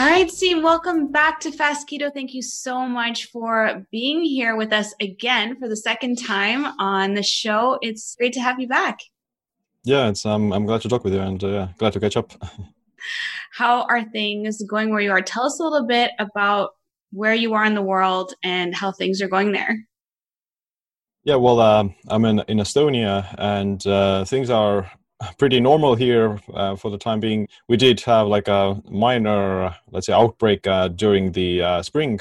All right, Steve, welcome back to Fast Keto. Thank you so much for being here with us again for the second time on the show. It's great to have you back. Yeah, it's um, I'm glad to talk with you and uh, yeah, glad to catch up. How are things going where you are? Tell us a little bit about where you are in the world and how things are going there. Yeah, well, uh, I'm in in Estonia, and uh, things are pretty normal here uh, for the time being. We did have like a minor, let's say, outbreak uh, during the uh, spring,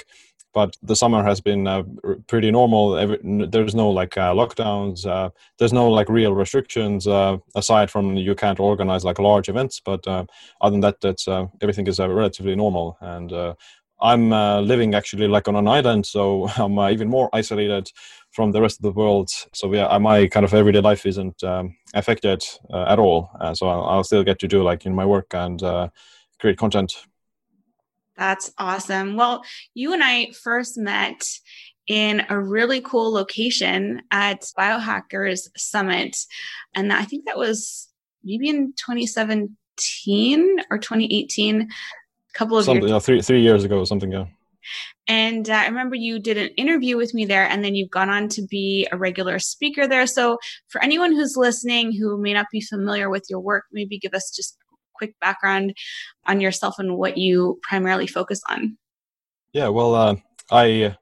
but the summer has been uh, pretty normal. Every, there's no like uh, lockdowns. Uh, there's no like real restrictions aside from you can't organize like large events. But other than that, that's everything is relatively normal and. I'm living actually like on an island, so I'm even more isolated from the rest of the world. So yeah, my kind of everyday life isn't um, affected uh, at all. Uh, so I'll, I'll, still get to do like in my work and uh, create content. That's awesome. Well, you and I first met in a really cool location at Biohackers Summit, and I think that was maybe in 2017 or 2018. A couple of something, years. Three three years ago, or something. Yeah. And uh, I remember you did an interview with me there, and then you've gone on to be a regular speaker there. So, for anyone who's listening who may not be familiar with your work, maybe give us just a quick background on yourself and what you primarily focus on. Yeah, well, uh, I you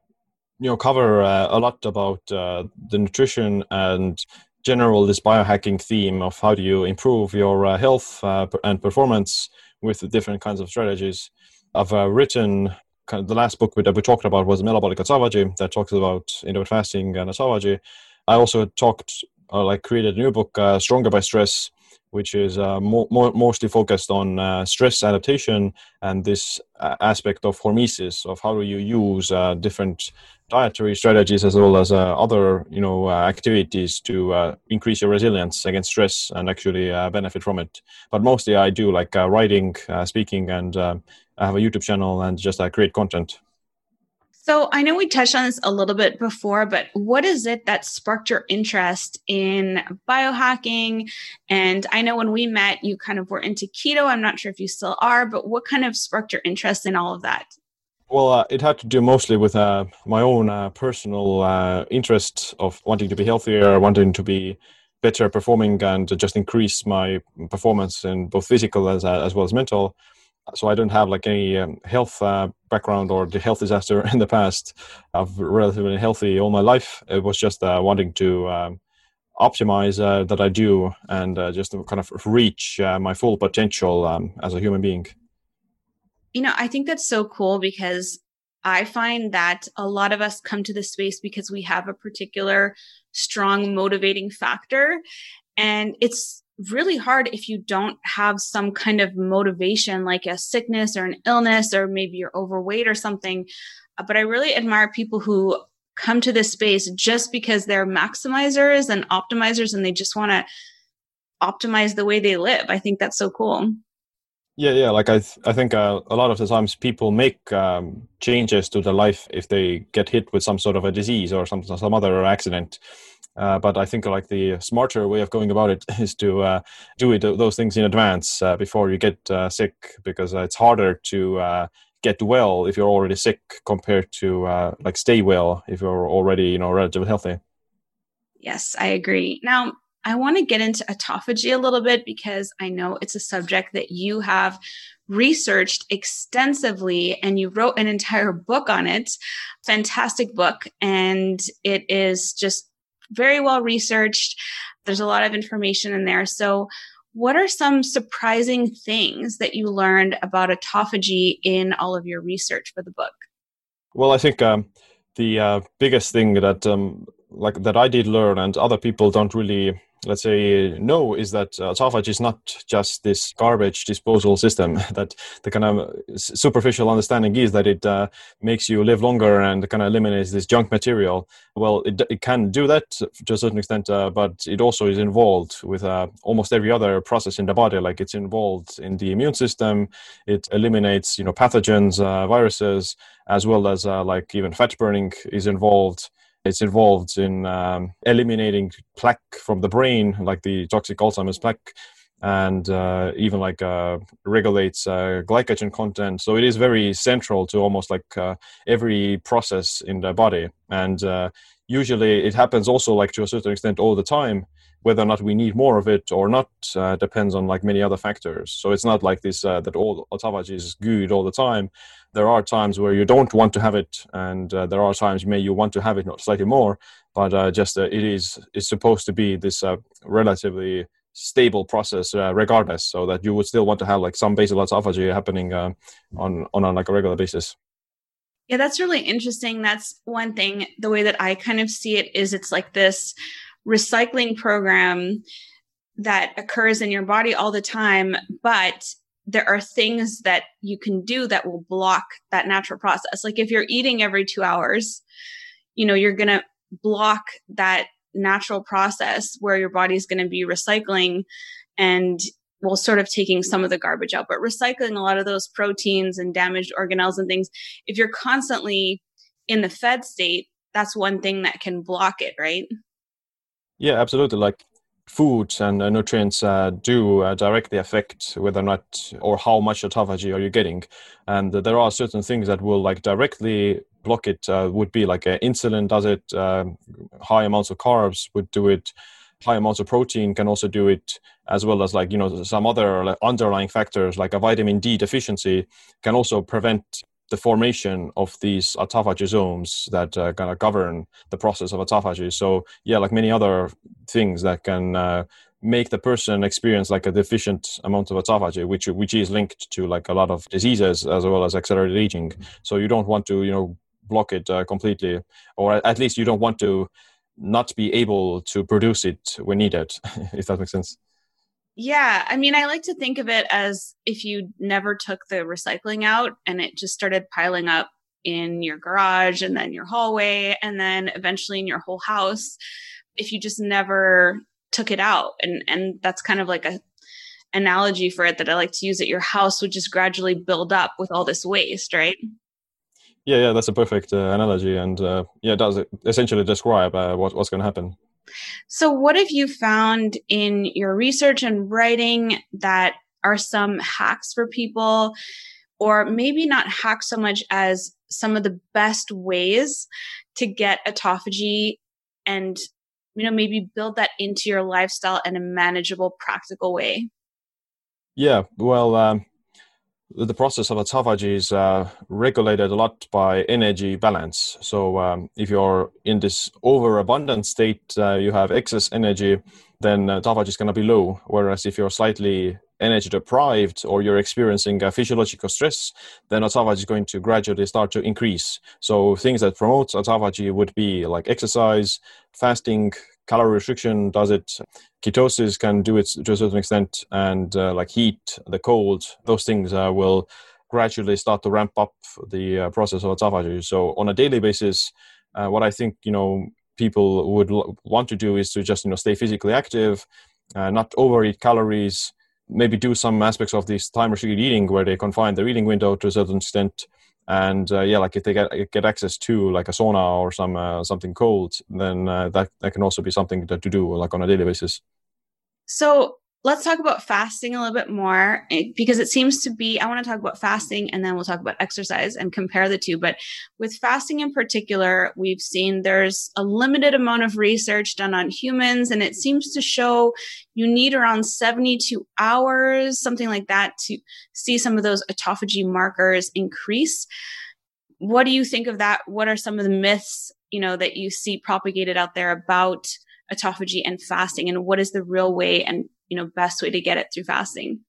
know cover uh, a lot about uh, the nutrition and general this biohacking theme of how do you improve your uh, health uh, and performance with different kinds of strategies. I've written kind of the last book that we talked about was Metabolic Autophagy that talks about intermittent fasting and autophagy. I also talked, uh, like, created a new book, uh, Stronger by Stress, which is uh, more, more, mostly focused on uh, stress adaptation and this uh, aspect of hormesis of how do you use uh, different dietary strategies as well as uh, other you know uh, activities to increase your resilience against stress and actually benefit from it. But mostly I do like writing, speaking, and I have a YouTube channel and just create content. So I know we touched on this a little bit before, but what is it that sparked your interest in biohacking? And I know when we met, you kind of were into keto. I'm not sure if you still are, but what kind of sparked your interest in all of that? Well, uh, it had to do mostly with uh, my own uh, personal uh, interest of wanting to be healthier, wanting to be better performing, and just increase my performance in both physical as as well as mental so I don't have like any um, health uh, background or the health disaster in the past. I've relatively healthy all my life. It was just uh, wanting to um, optimize uh, that I do and uh, just kind of reach uh, my full potential um, as a human being. You know, I think that's so cool because I find that a lot of us come to this space because we have a particular strong motivating factor. And it's really hard if you don't have some kind of motivation like a sickness or an illness or maybe you're overweight or something. Uh, but i really admire people who come to this space just because they're maximizers and optimizers and they just want to optimize the way they live. I think that's so cool. Yeah yeah like i th- i think uh, a lot of the times people make um, changes to their life if they get hit with some sort of a disease or some some other accident uh, but I think like the smarter way of going about it is to uh, do it, those things in advance uh, before you get uh, sick, because it's harder to uh, get well if you're already sick compared to uh, like stay well if you're already you know relatively healthy. Yes, I agree. Now I want to get into autophagy a little bit because I know it's a subject that you have researched extensively and you wrote an entire book on it. Fantastic book. And it is just very well researched. There's a lot of information in there. So, what are some surprising things that you learned about autophagy in all of your research for the book? Well, I think um, the uh, biggest thing that um, like that I did learn and other people don't really let's say know is that uh, autophagy is not just this garbage disposal system. That the kind of superficial understanding is that it uh, makes you live longer and kind of eliminates this junk material. Well it, it can do that to a certain extent uh, but it also is involved with uh, almost every other process in the body. Like it's involved in the immune system. It eliminates you know pathogens uh, viruses as well as like even fat burning is involved it's involved in um, eliminating plaque from the brain, like the toxic Alzheimer's plaque. and uh, even like uh, regulates uh, glycogen content. So it is very central to almost like uh, every process in the body. And uh, usually it happens also like to a certain extent all the time. Whether or not we need more of it or not uh, depends on like many other factors. So it's not like this that all autophagy is good all the time. There are times where you don't want to have it, and there are times may you want to have it not slightly more. But just it is it's supposed to be this relatively stable process uh, regardless so that you would still want to have like some basal autophagy happening uh, on on a, like a regular basis yeah that's really interesting. That's one thing the way that i kind of see it is it's like this recycling program that occurs in your body all the time but there are things that you can do that will block that natural process. Like if you're eating every 2 hours you know you're going to block that natural process where your body's going to be recycling and well sort of taking some of the garbage out but recycling a lot of those proteins and damaged organelles and things if you're constantly in the fed state that's one thing that can block it right? Yeah absolutely. Like foods and uh, nutrients uh, do uh, directly affect whether or not or how much autophagy are you getting. And there are certain things that will like directly block it uh, would be like uh, insulin does it, um, high amounts of carbs would do it, high amounts of protein can also do it, as well as like you know some other like, underlying factors like a vitamin D deficiency can also prevent the formation of these autophagosomes that uh, kind of govern the process of autophagy. So yeah, like many other things that can uh, make the person experience like a deficient amount of autophagy, which which is linked to like a lot of diseases as well as accelerated aging. So you don't want to you know block it uh, completely, or at least you don't want to not be able to produce it when needed, if that makes sense. Yeah, I mean, I like to think of it as if you never took the recycling out and it just started piling up in your garage and then your hallway and then eventually in your whole house if you just never took it out and and that's kind of like a analogy for it that I like to use that your house would just gradually build up with all this waste, right? Yeah, yeah, that's a perfect uh, analogy, and uh, yeah, it does essentially describe uh, what, what's going to happen. So, what have you found in your research and writing that are some hacks for people, or maybe not hacks so much as some of the best ways to get autophagy and you know maybe build that into your lifestyle in a manageable practical way yeah well um, the process of autophagy is uh, regulated a lot by energy balance. So um, if you're in this overabundant state, uh, you have excess energy, then autophagy is going to be low. Whereas if you're slightly energy deprived or you're experiencing a physiological stress, then autophagy is going to gradually start to increase. So things that promote autophagy would be like exercise, fasting, calorie restriction does it ketosis can do it to a certain extent and uh, like heat the cold those things uh, will gradually start to ramp up the uh, process of autophagy so on a daily basis uh, what i think you know people would l- want to do is to just you know stay physically active uh, not overeat calories maybe do some aspects of this time restricted eating where they confine their eating window to a certain extent. And uh, yeah like if they get get access to like a sauna or some uh, something cold then uh, that that can also be something that to do like on a daily basis. So let's talk about fasting a little bit more eh, because it seems to be i want to talk about fasting and then we'll talk about exercise and compare the two but with fasting in particular we've seen there's a limited amount of research done on humans and it seems to show you need around 72 hours something like that to see some of those autophagy markers increase. What do you think of that? What are some of the myths you know that you see propagated out there about autophagy and fasting and what is the real way and you know best way to get it through fasting.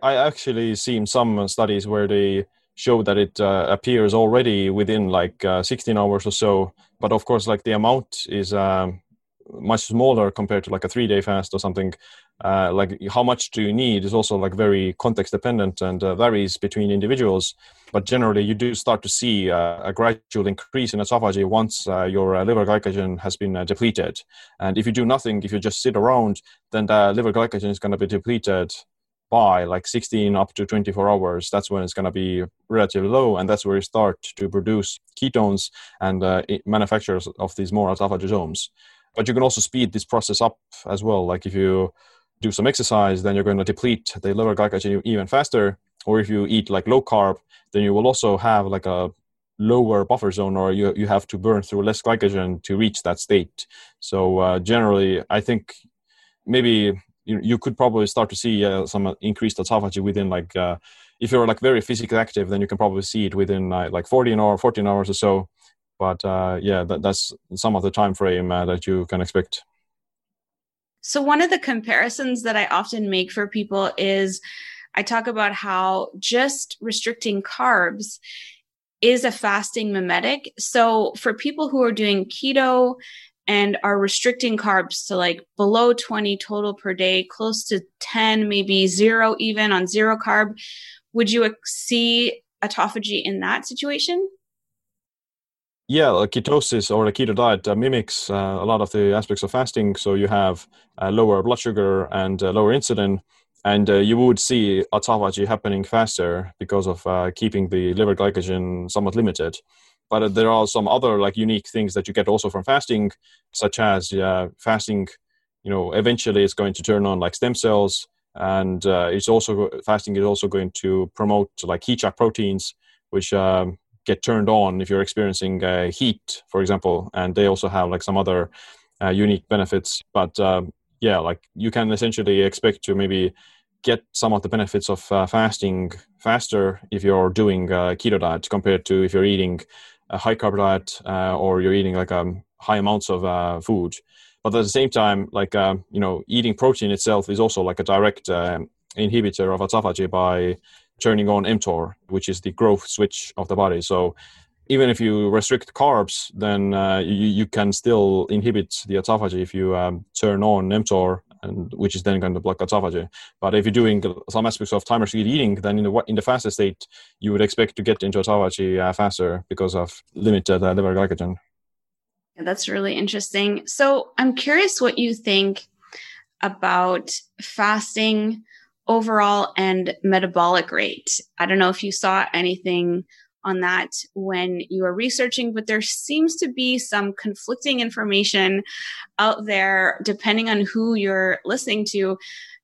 I actually seen some studies where they show that it uh, appears already within like uh, 16 hours or so. But of course like the amount is um, much smaller compared to like a three day fast or something. Uh, like how much do you need is also like very context dependent and uh, varies between individuals. But generally you do start to see uh, a gradual increase in autophagy once uh, your uh, liver glycogen has been uh, depleted. And if you do nothing if you just sit around then the liver glycogen is going to be depleted by like 16 up to 24 hours. That's when it's going to be relatively low and that's where you start to produce ketones and manufacturers of these more autophagosomes but you can also speed this process up as well like if you do some exercise, then you're going to deplete the liver glycogen even faster. Or if you eat like low carb, then you will also have like a lower buffer zone or you, you have to burn through less glycogen to reach that state. So uh, generally, I think maybe you, you could probably start to see uh, some increased autophagy within like uh, if you're like very physically active, then you can probably see it within uh, like 14 or 14 hours or so. But uh, yeah, that, that's some of the time frame uh, that you can expect. So one of the comparisons that I often make for people is I talk about how just restricting carbs is a fasting mimetic. So for people who are doing keto and are restricting carbs to like below 20 total per day, close to 10, maybe zero even on zero carb, would you see autophagy in that situation? Yeah, like ketosis or a keto diet uh, mimics uh, a lot of the aspects of fasting. So you have uh, lower blood sugar and uh, lower insulin, and uh, you would see autophagy happening faster because of uh, keeping the liver glycogen somewhat limited. But there are some other like unique things that you get also from fasting, such as fasting. You know, eventually it's going to turn on like stem cells, and it's also fasting is also going to promote like heat shock proteins, which um, get turned on if you're experiencing uh, heat, for example, and they also have like some other uh, unique benefits. But uh, yeah, like you can essentially expect to maybe get some of the benefits of uh, fasting faster if you're doing a keto diet compared to if you're eating a high carb diet uh, or you're eating like um, high amounts of uh, food. But at the same time, like you know, eating protein itself is also like a direct inhibitor of autophagy by turning on mTOR, which is the growth switch of the body. So even if you restrict carbs, then uh, you, you can still inhibit the autophagy if you um, turn on mTOR, and which is then going to block autophagy. But if you're doing some aspects of time restricted eating, then in the in the fasted state, you would expect to get into autophagy uh, faster because of limited uh, liver glycogen. Yeah, that's really interesting. So I'm curious what you think about fasting overall and metabolic rate. I don't know if you saw anything on that when you were researching, but there seems to be some conflicting information out there depending on who you're listening to.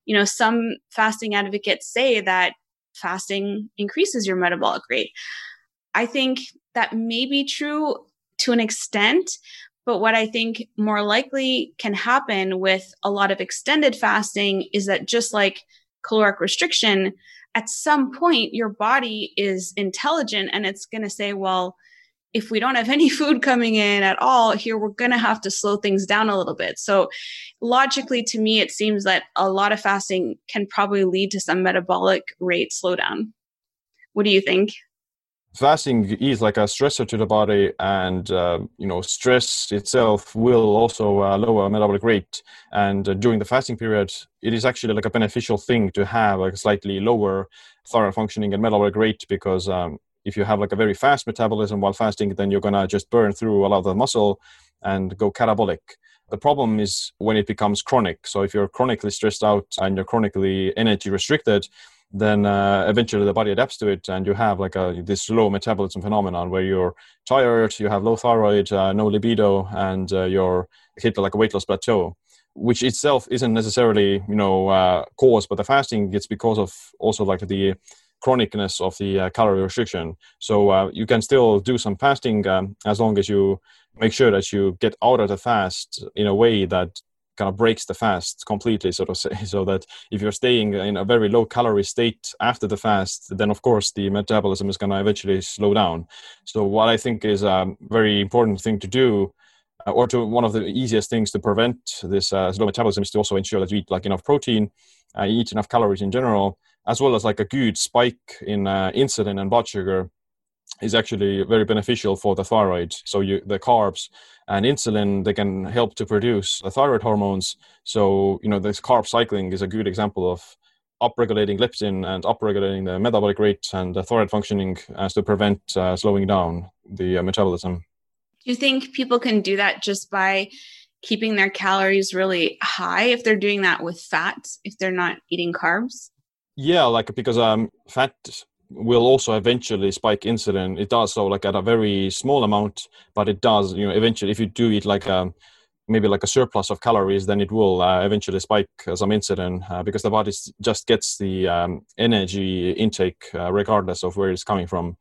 You know, some fasting advocates say that fasting increases your metabolic rate. I think that may be true to an extent, but what I think more likely can happen with a lot of extended fasting is that just like caloric restriction, at some point your body is intelligent and it's going to say, well, if we don't have any food coming in at all here, we're going to have to slow things down a little bit. So, logically, to me, it seems that a lot of fasting can probably lead to some metabolic rate slowdown. What do you think? Fasting is like a stressor to the body and uh, you know stress itself will also uh, lower metabolic rate. And uh, during the fasting period it is actually like a beneficial thing to have like a slightly lower thyroid functioning and metabolic rate because um, if you have like a very fast metabolism while fasting then you're gonna just burn through a lot of the muscle and go catabolic. The problem is when it becomes chronic. So if you're chronically stressed out and you're chronically energy restricted then uh, eventually the body adapts to it and you have like a this low metabolism phenomenon where you're tired you have low thyroid uh, no libido and uh, you're hit like a weight loss plateau which itself isn't necessarily you know uh, caused by the fasting. It's because of also like the chronicness of the uh, calorie restriction. So uh, you can still do some fasting um, as long as you make sure that you get out of the fast in a way that kind of breaks the fast completely, so to say. So that if you're staying in a very low calorie state after the fast, then of course the metabolism is going to eventually slow down. So what I think is a very important thing to do, uh, or to one of the easiest things to prevent this uh, slow metabolism, is to also ensure that you eat like enough protein, uh, eat enough calories in general, as well as like a good spike in uh, insulin and blood sugar is actually very beneficial for the thyroid. So you, the carbs and insulin, they can help to produce the thyroid hormones. So, you know, this carb cycling is a good example of upregulating leptin and upregulating the metabolic rate and the thyroid functioning as to prevent uh, slowing down the uh, metabolism. Do you think people can do that just by keeping their calories really high if they're doing that with fat, if they're not eating carbs? Yeah, like because um, fat will also eventually spike insulin. It does so like at a very small amount, but it does, you know, eventually if you do eat like a maybe like a surplus of calories, then it will uh, eventually spike some insulin uh, because the body just gets the um, energy intake uh, regardless of where it's coming from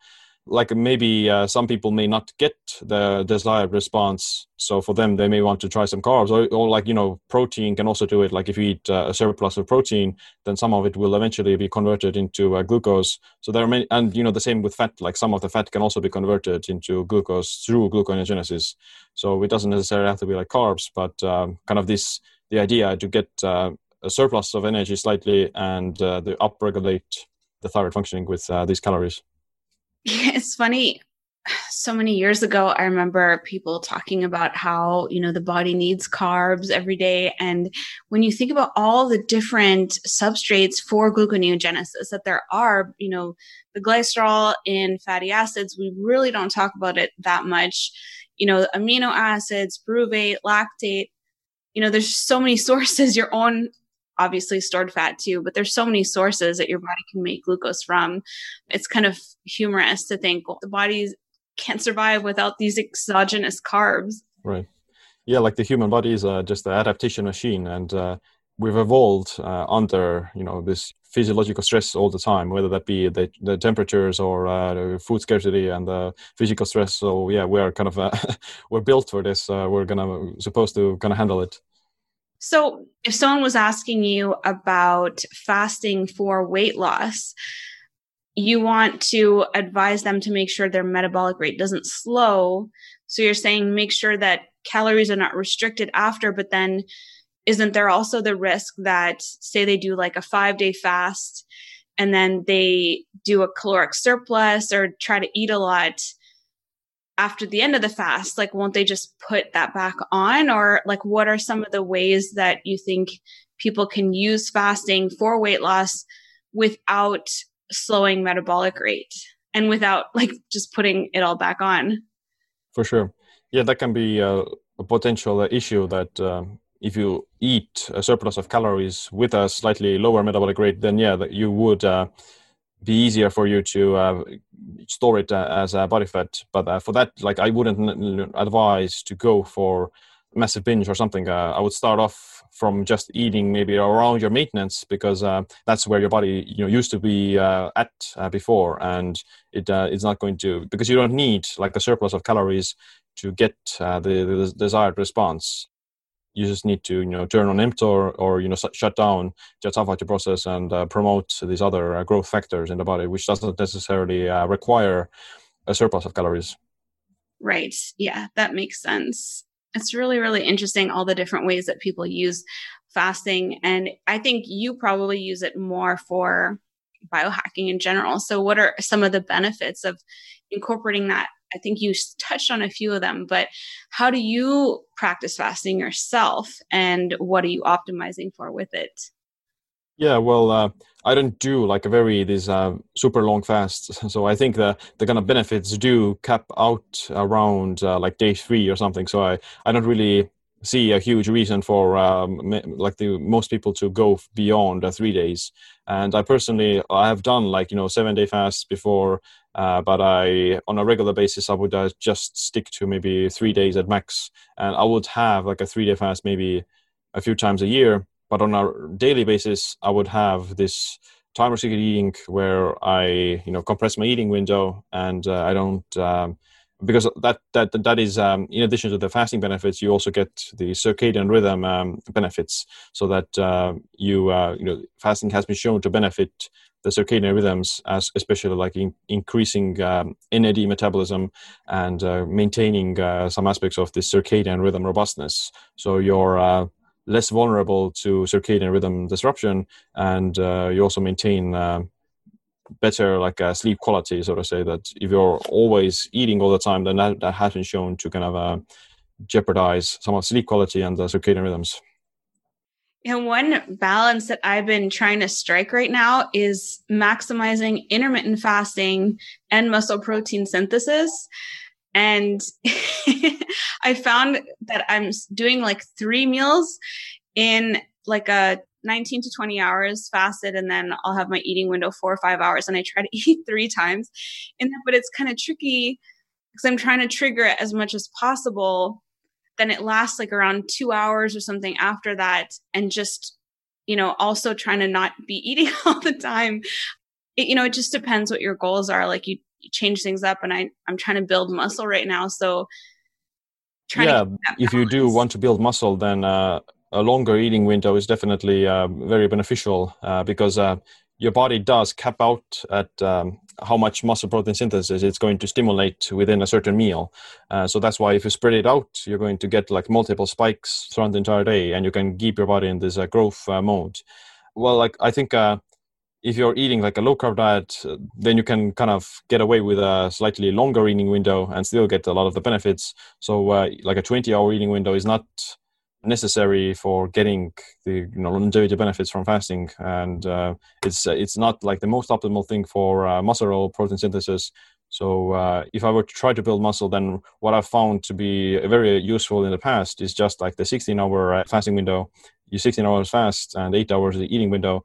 like maybe uh, some people may not get the desired response. So for them they may want to try some carbs or, or like you know protein can also do it. Like if you eat uh, a surplus of protein then some of it will eventually be converted into uh, glucose. So there are many and you know the same with fat. Like some of the fat can also be converted into glucose through gluconeogenesis. So it doesn't necessarily have to be like carbs but um, kind of this the idea to get uh, a surplus of energy slightly and uh, the upregulate the thyroid functioning with uh, these calories it's funny. So many years ago, I remember people talking about how, you know, the body needs carbs every day. And when you think about all the different substrates for gluconeogenesis that there are, you know, the glycerol in fatty acids, we really don't talk about it that much. You know, amino acids, pyruvate, lactate, you know, there's so many sources, your own obviously stored fat too, but there's so many sources that your body can make glucose from. It's kind of humorous to think well, the body can't survive without these exogenous carbs. Right. Yeah, like the human body is uh, just an adaptation machine, and uh, we've evolved uh, under you know this physiological stress all the time, whether that be the, the temperatures or uh, food scarcity and the physical stress. So yeah, we are kind of uh, we're built for this. Uh, we're gonna supposed to kind of handle it. So, if someone was asking you about fasting for weight loss, you want to advise them to make sure their metabolic rate doesn't slow. So, you're saying make sure that calories are not restricted after, but then isn't there also the risk that, say, they do like a five day fast and then they do a caloric surplus or try to eat a lot? After the end of the fast like won't they just put that back on? Or like what are some of the ways that you think people can use fasting for weight loss without slowing metabolic rate and without like just putting it all back on? For sure. Yeah that can be a, a potential issue that um, if you eat a surplus of calories with a slightly lower metabolic rate then yeah that you would uh, be easier for you to uh, store it uh, as a body fat. But uh, for that, like I wouldn't advise to go for massive binge or something. Uh, I would start off from just eating maybe around your maintenance because uh, that's where your body you know used to be uh, at before, and it it's not going to because you don't need like a surplus of calories to get the, the desired response you just need to you know turn on mTOR or you know shut down the autophagy process and uh, promote these other uh, growth factors in the body, which doesn't necessarily uh, require a surplus of calories. Right. Yeah, that makes sense. It's really really interesting all the different ways that people use fasting, and I think you probably use it more for biohacking in general. So, what are some of the benefits of incorporating that I think you touched on a few of them, but how do you practice fasting yourself and what are you optimizing for with it? Yeah, well, uh, I don't do like a very these uh, super long fasts, so I think the the kind of benefits do cap out around uh, like day three or something. So I I don't really see a huge reason for um, like the most people to go beyond uh, three days. And I personally I have done like you know seven day fasts before, uh, but I, on a regular basis, I would uh, just stick to maybe three days at max, and I would have like a three-day fast maybe a few times a year. But on a daily basis, I would have this time restricted eating where I, you know, compress my eating window, and uh, I don't. Um, because that that that is um, in addition to the fasting benefits, you also get the circadian rhythm um, benefits. So that uh, you uh, you know fasting has been shown to benefit the circadian rhythms, as especially like in, increasing um, NAD metabolism and uh, maintaining uh, some aspects of the circadian rhythm robustness. So you're uh, less vulnerable to circadian rhythm disruption, and uh, you also maintain better like uh, sleep quality. So to say that if you're always eating all the time, then that, that has been shown to kind of jeopardize some of sleep quality and the circadian rhythms. And one balance that I've been trying to strike right now is maximizing intermittent fasting and muscle protein synthesis. And I found that I'm doing like three meals in like a 19 to 20 hours fasted and then I'll have my eating window four or five hours and I try to eat three times. And but it's kind of tricky because I'm trying to trigger it as much as possible then it lasts like around two hours or something after that. And just, you know, also trying to not be eating all the time. It, you know, it just depends what your goals are. Like you, you change things up and I, I'm trying to build muscle right now. So yeah, if you do want to build muscle, then uh, a longer eating window is definitely uh, very beneficial uh, because uh, your body does cap out at um, how much muscle protein synthesis it's going to stimulate within a certain meal. Uh, so that's why if you spread it out, you're going to get like multiple spikes throughout the entire day, and you can keep your body in this uh, growth uh, mode. Well, like I think if you're eating like a low carb diet, then you can kind of get away with a slightly longer eating window and still get a lot of the benefits. So, like a 20 hour eating window is not necessary for getting the you know, longevity benefits from fasting, and uh, it's uh, it's not like the most optimal thing for uh, muscle protein synthesis. So, uh, if I were to try to build muscle, then what I've found to be very useful in the past is just like the 16 hour uh, fasting window. You 16 hours fast and eight hours the eating window,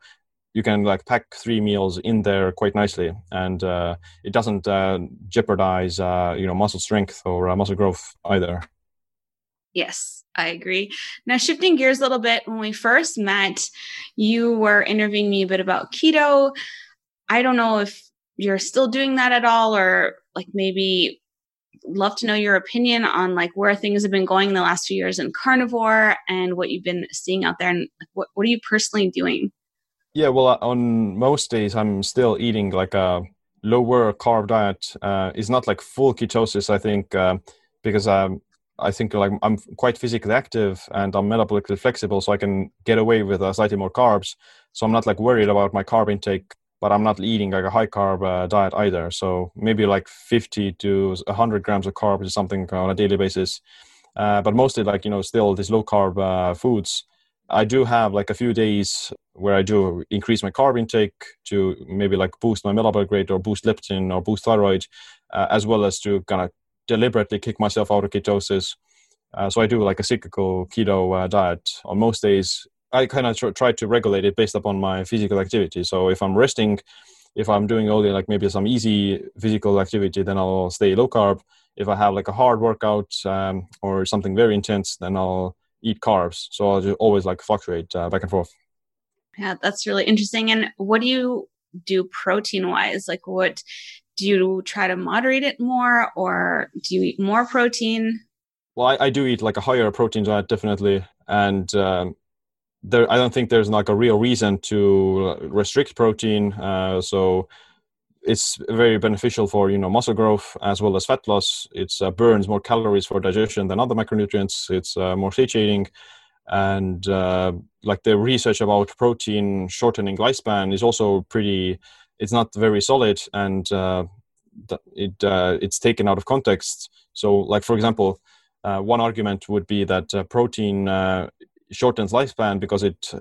you can like pack three meals in there quite nicely, and uh, it doesn't jeopardize you know muscle strength or muscle growth either. Yes, I agree. Now, shifting gears a little bit, when we first met, you were interviewing me a bit about keto. I don't know if you're still doing that at all, or like maybe love to know your opinion on like where things have been going in the last few years in carnivore and what you've been seeing out there, and what what are you personally doing? Yeah, well, uh, on most days I'm still eating like a lower carb diet. Uh, it's not like full ketosis, I think, uh, because um, I think like I'm quite physically active and I'm metabolically flexible, so I can get away with uh, slightly more carbs. So I'm not like worried about my carb intake, but I'm not eating like a high carb uh, diet either. So maybe like 50 to 100 grams of carbs is something on a daily basis. Uh, but mostly like you know still these low carb uh, foods I do have like a few days where I do increase my carb intake to maybe like boost my metabolic rate or boost leptin or boost thyroid, uh, as well as to kind of deliberately kick myself out of ketosis. Uh, so I do like a cyclical keto uh, diet on most days. I kind of tr- try to regulate it based upon my physical activity. So if I'm resting, if I'm doing only like maybe some easy physical activity, then I'll stay low carb. If I have like a hard workout um, or something very intense, then I'll eat carbs. So I'll just always like fluctuate uh, back and forth. Yeah, that's really interesting. And what do you do protein wise? Like, what do you try to moderate it more, or do you eat more protein? Well, I, I do eat like a higher protein diet, definitely, and um, there I don't think there's like a real reason to restrict protein. Uh, so it's very beneficial for you know muscle growth as well as fat loss. It uh, burns more calories for digestion than other macronutrients. It's uh, more satiating, and uh, like the research about protein shortening lifespan is also pretty. It's not very solid, and uh, it uh, it's taken out of context. So, like for example, uh, one argument would be that protein shortens lifespan because it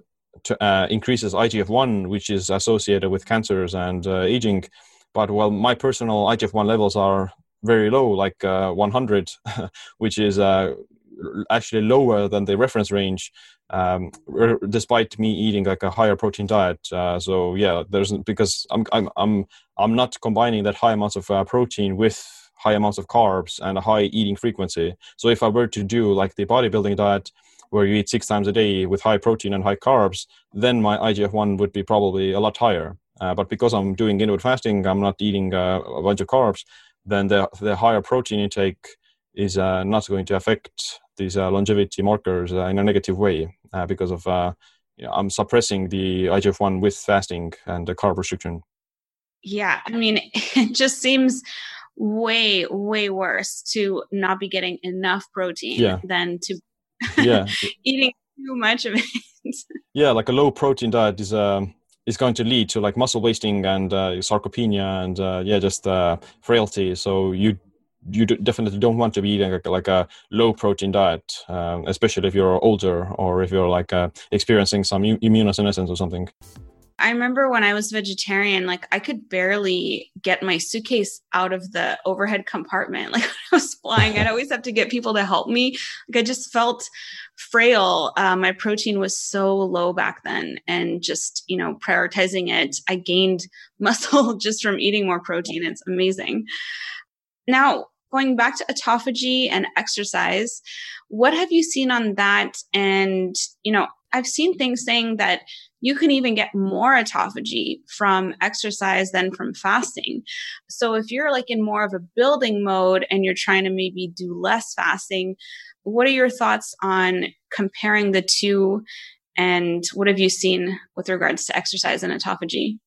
uh, increases IGF-1, which is associated with cancers and uh, aging. But well, my personal IGF-1 levels are very low, like uh, 100, which is uh, actually lower than the reference range, um, despite me eating like a higher protein diet. Uh, so yeah, there's because I'm I'm I'm I'm not combining that high amounts of uh, protein with high amounts of carbs and a high eating frequency. So if I were to do like the bodybuilding diet, where you eat six times a day with high protein and high carbs, then my IGF 1 would be probably a lot higher. Uh, but because I'm doing intermittent fasting, I'm not eating uh, a bunch of carbs, then the, the higher protein intake is uh, not going to affect these uh, longevity markers uh, in a negative way uh, because of you know, I'm suppressing the IGF 1 with fasting and the carb restriction. Yeah, I mean, it just seems way, way worse to not be getting enough protein yeah. than to yeah. eating too much of it. yeah, like a low protein diet is um is going to lead to like muscle wasting and uh, sarcopenia and uh, yeah, just uh, frailty. So you you definitely don't want to be eating like, a low protein diet, um, especially if you're older or if you're like uh, experiencing some immunosenescence or something. I remember when I was vegetarian, like I could barely get my suitcase out of the overhead compartment. Like when I was flying, I'd always have to get people to help me. Like I just felt frail. Uh, my protein was so low back then, and just you know prioritizing it, I gained muscle just from eating more protein. It's amazing. Now, going back to autophagy and exercise, what have you seen on that? And, you know, I've seen things saying that you can even get more autophagy from exercise than from fasting. So if you're like in more of a building mode and you're trying to maybe do less fasting, what are your thoughts on comparing the two and what have you seen with regards to exercise and autophagy?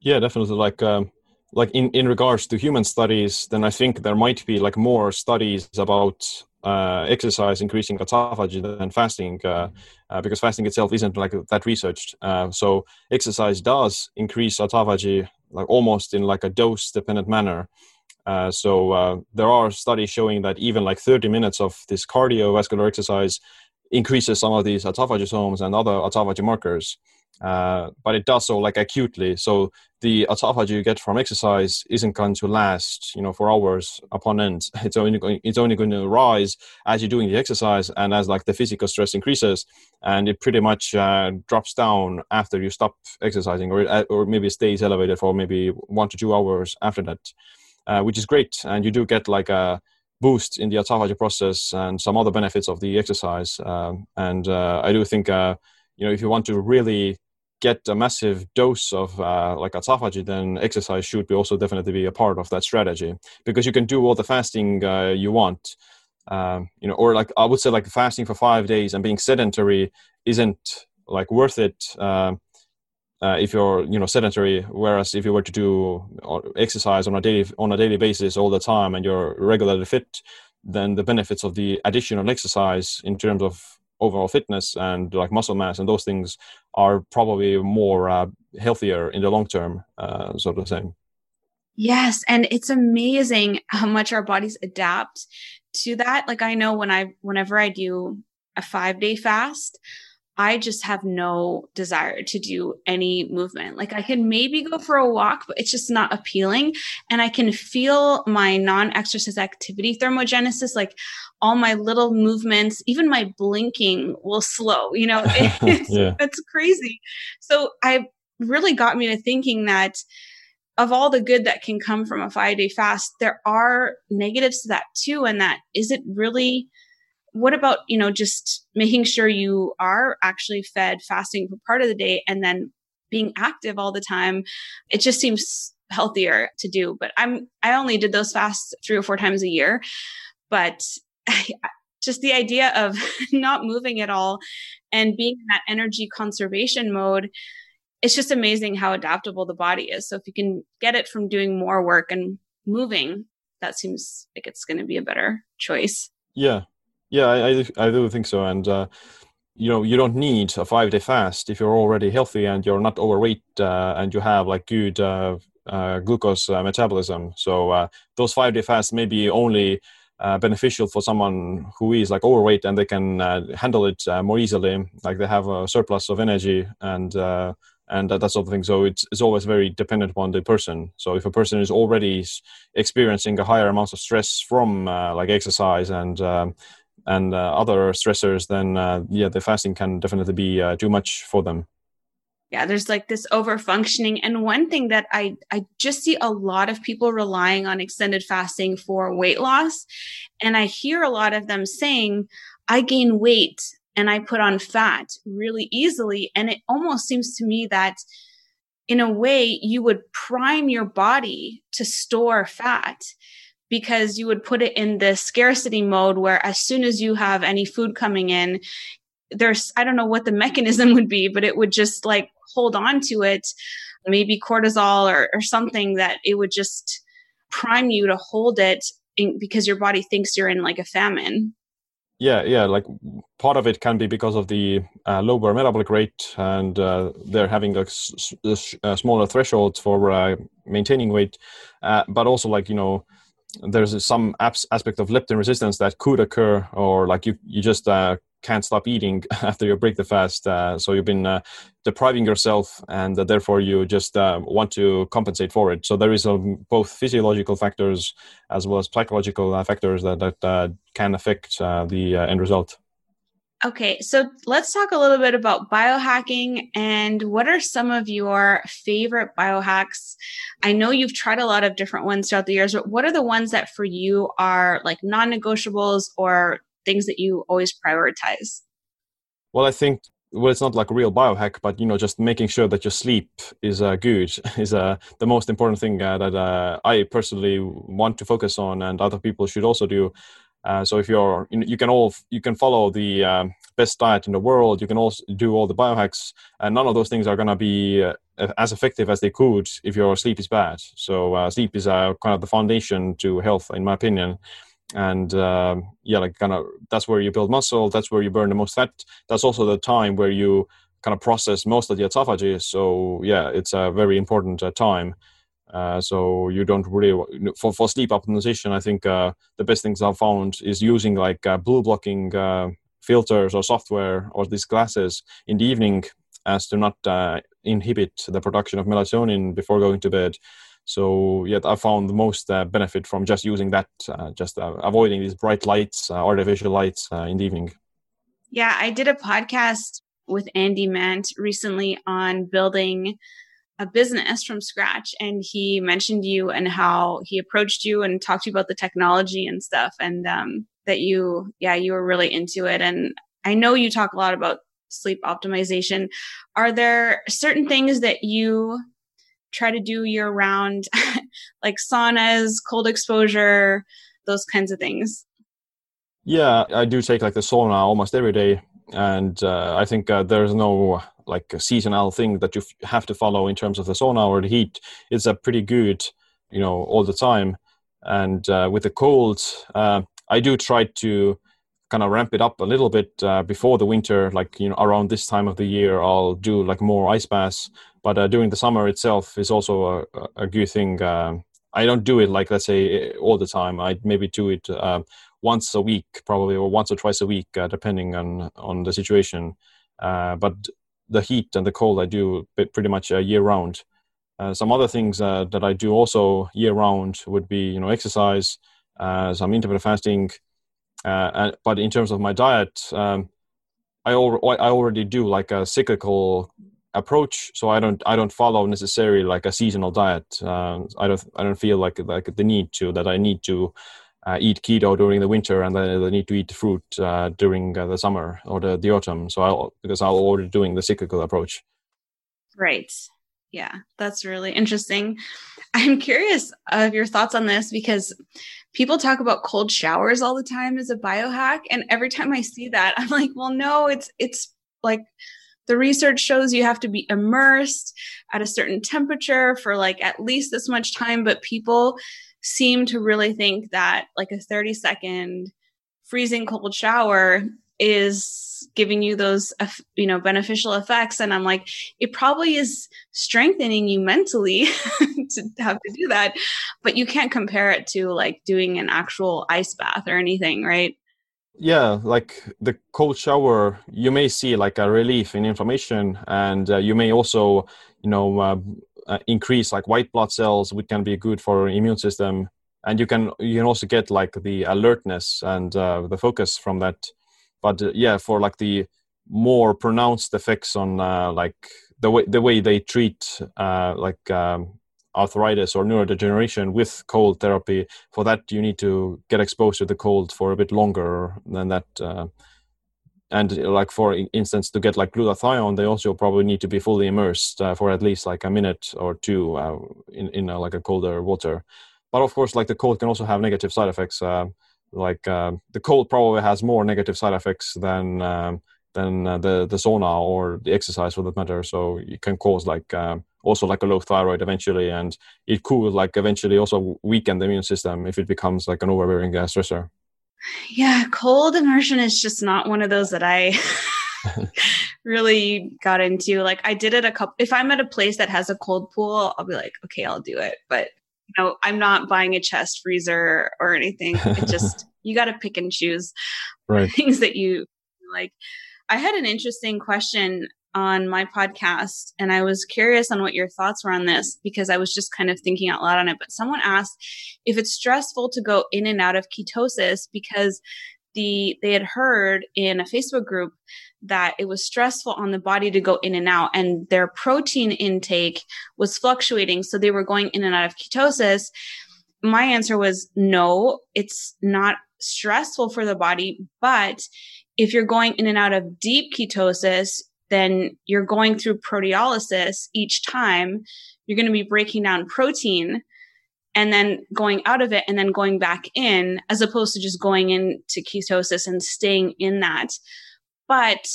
Yeah, definitely. Like, um, like in, in regards to human studies, then I think there might be like more studies about uh, exercise increasing autophagy than fasting, uh, uh, because fasting itself isn't like that researched. Uh, so exercise does increase autophagy, like almost in like a dose-dependent manner. Uh, so uh, there are studies showing that even like 30 minutes of this cardiovascular exercise increases some of these autophagosomes and other autophagy markers. Uh, but it does so like acutely. So the autophagy you get from exercise isn't going to last, you know, for hours upon end. It's only going, it's only going to rise as you're doing the exercise and as like the physical stress increases, and it pretty much uh, drops down after you stop exercising, or uh, or maybe stays elevated for maybe one to two hours after that, uh, which is great. And you do get like a boost in the autophagy process and some other benefits of the exercise. Um, and uh, I do think, uh, you know, if you want to really get a massive dose of uh, like autophagy, then exercise should be also definitely be a part of that strategy because you can do all the fasting uh, you want. Um, you know, or like I would say, like fasting for five days and being sedentary isn't like worth it. Um, uh, if you're you know sedentary whereas if you were to do uh, exercise on a daily on a daily basis all the time and you're regularly fit then the benefits of the additional exercise in terms of overall fitness and like muscle mass and those things are probably more uh, healthier in the long term uh, sort of thing. Yes and it's amazing how much our bodies adapt to that. Like i know when i whenever i do a five day fast I just have no desire to do any movement. Like I can maybe go for a walk, but it's just not appealing. And I can feel my non exercise activity thermogenesis, like all my little movements, even my blinking will slow, you know, it's, yeah. it's crazy. So I really got me to thinking that of all the good that can come from a five day fast, there are negatives to that too. And that is it really what about you know just making sure you are actually fed fasting for part of the day and then being active all the time? It just seems healthier to do but i'm i only did those fasts three or four times a year but just the idea of not moving at all and being in that energy conservation mode it's just amazing how adaptable the body is. So if you can get it from doing more work and moving that seems like it's going to be a better choice. Yeah yeah, I, I, I do think so. And, uh, you know, you don't need a five day fast if you're already healthy and you're not overweight uh, and you have like good uh, uh glucose uh, metabolism. So uh, those five day fasts may be only beneficial for someone who is like overweight and they can handle it more easily. Like they have a surplus of energy and and that, sort of thing. So it's, it's always very dependent upon the person. So if a person is already experiencing a higher amount of stress from uh, like exercise and um, and uh, other stressors, then uh, yeah, the fasting can definitely be uh, too much for them. Yeah, there's like this over functioning. And one thing that I, I just see a lot of people relying on extended fasting for weight loss. And I hear a lot of them saying, I gain weight and I put on fat really easily. And it almost seems to me that in a way you would prime your body to store fat because you would put it in the scarcity mode where as soon as you have any food coming in, there's, I don't know what the mechanism would be, but it would just like hold on to it, maybe cortisol or, or something that it would just prime you to hold it in, because your body thinks you're in like a famine. Yeah, yeah. Like part of it can be because of the uh, lower metabolic rate, and uh, they're having a, s- a smaller threshold for uh, maintaining weight. Uh, but also, like you know, there's some aspect of leptin resistance that could occur, or like you you just uh, can't stop eating after you break the fast. Uh, so you've been uh, depriving yourself, and uh, therefore you just uh, want to compensate for it. So there is um, both physiological factors as well as psychological uh, factors that that can affect the end result. Okay, so let's talk a little bit about biohacking and what are some of your favorite biohacks? I know you've tried a lot of different ones throughout the years, but what are the ones that for you are like non negotiables or things that you always prioritize? Well, I think well, it's not like a real biohack, but you know, just making sure that your sleep is uh, good is uh, the most important thing uh, that uh, I personally want to focus on, and other people should also do. Uh, so if you're, you, can all you can follow the um, best diet in the world. You can also do all the biohacks, and none of those things are going to be uh, as effective as they could if your sleep is bad. So uh, sleep is uh, kind of the foundation to health, in my opinion. And um, yeah, like kind of that's where you build muscle. That's where you burn the most fat. That's also the time where you kind of process most of the autophagy. So yeah, it's a very important uh, time. Uh, so you don't really for for sleep optimization. I think uh, the best things I've found is using like uh, blue blocking uh, filters or software or these glasses in the evening as to not uh, inhibit the production of melatonin before going to bed. So yet I found the most benefit from just using that, just avoiding these bright lights, artificial lights in the evening. Yeah, I did a podcast with Andy Mant recently on building a business from scratch and he mentioned you and how he approached you and talked to you about the technology and stuff and um, that you yeah you were really into it. And i know you talk a lot about sleep optimization. Are there certain things that you try to do year round like saunas cold exposure those kinds of things? Yeah i do take like the sauna almost every day and uh, I think uh, there's no like seasonal thing that you f- have to follow in terms of the sauna or the heat. It's a pretty good, you know, all the time. And uh, with the cold, uh, I do try to kind of ramp it up a little bit uh, before the winter. Like you know, around this time of the year, I'll do like more ice baths. But uh, during the summer itself is also a, a good thing. Um, I don't do it like let's say all the time. I maybe do it once a week, probably, or once or twice a week, uh, depending on on the situation. Uh, but the heat and the cold, I do pretty much uh, year round. Uh, some other things uh, that I do also year round would be, you know, exercise, uh, some intermittent fasting. And, but in terms of my diet, um, I, al- I already do like a cyclical approach so i don't i don't follow necessarily like a seasonal diet i don't i don't feel like like the need to that i need to uh, eat keto during the winter and then they need to eat fruit uh, during uh, the summer or the, the autumn. So I'll because I'll already doing the cyclical approach. Right. Yeah, that's really interesting. I'm curious of your thoughts on this because people talk about cold showers all the time as a biohack, and every time I see that, I'm like, well, no, it's it's like the research shows you have to be immersed at a certain temperature for like at least this much time, but people seem to really think that like a 30 second freezing cold shower is giving you those you know beneficial effects. And i'm like it probably is strengthening you mentally to have to do that but you can't compare it to like doing an actual ice bath or anything right? Yeah like the cold shower you may see like a relief in inflammation and uh, you may also you know uh, uh, increase like white blood cells, which can be good for immune system. And you can you can also get like the alertness and uh, the focus from that. But uh, yeah, for like the more pronounced effects on uh, like the way the way they treat uh, like um, arthritis or neurodegeneration with cold therapy, for that you need to get exposed to the cold for a bit longer than that uh, and like for instance to get like glutathione they also probably need to be fully immersed uh, for at least like a minute or two uh, in, in uh, like a colder water. But of course like the cold can also have negative side effects uh, like uh, the cold probably has more negative side effects than um, than uh, the the sauna or the exercise for that matter. So it can cause like um, also like a low thyroid eventually and it could like eventually also weaken the immune system if it becomes like an overbearing stressor yeah, cold immersion is just not one of those that I really got into. Like I did it a couple if I'm at a place that has a cold pool, I'll be like, okay, I'll do it. But you know, I'm not buying a chest freezer or anything. It just you got to pick and choose right. things that you like. I had an interesting question on my podcast and I was curious on what your thoughts were on this because I was just kind of thinking out loud on it. But someone asked if it's stressful to go in and out of ketosis because the they had heard in a Facebook group that it was stressful on the body to go in and out and their protein intake was fluctuating so they were going in and out of ketosis my answer was no it's not stressful for the body but if you're going in and out of deep ketosis then you're going through proteolysis each time. You're going to be breaking down protein and then going out of it and then going back in as opposed to just going into ketosis and staying in that. But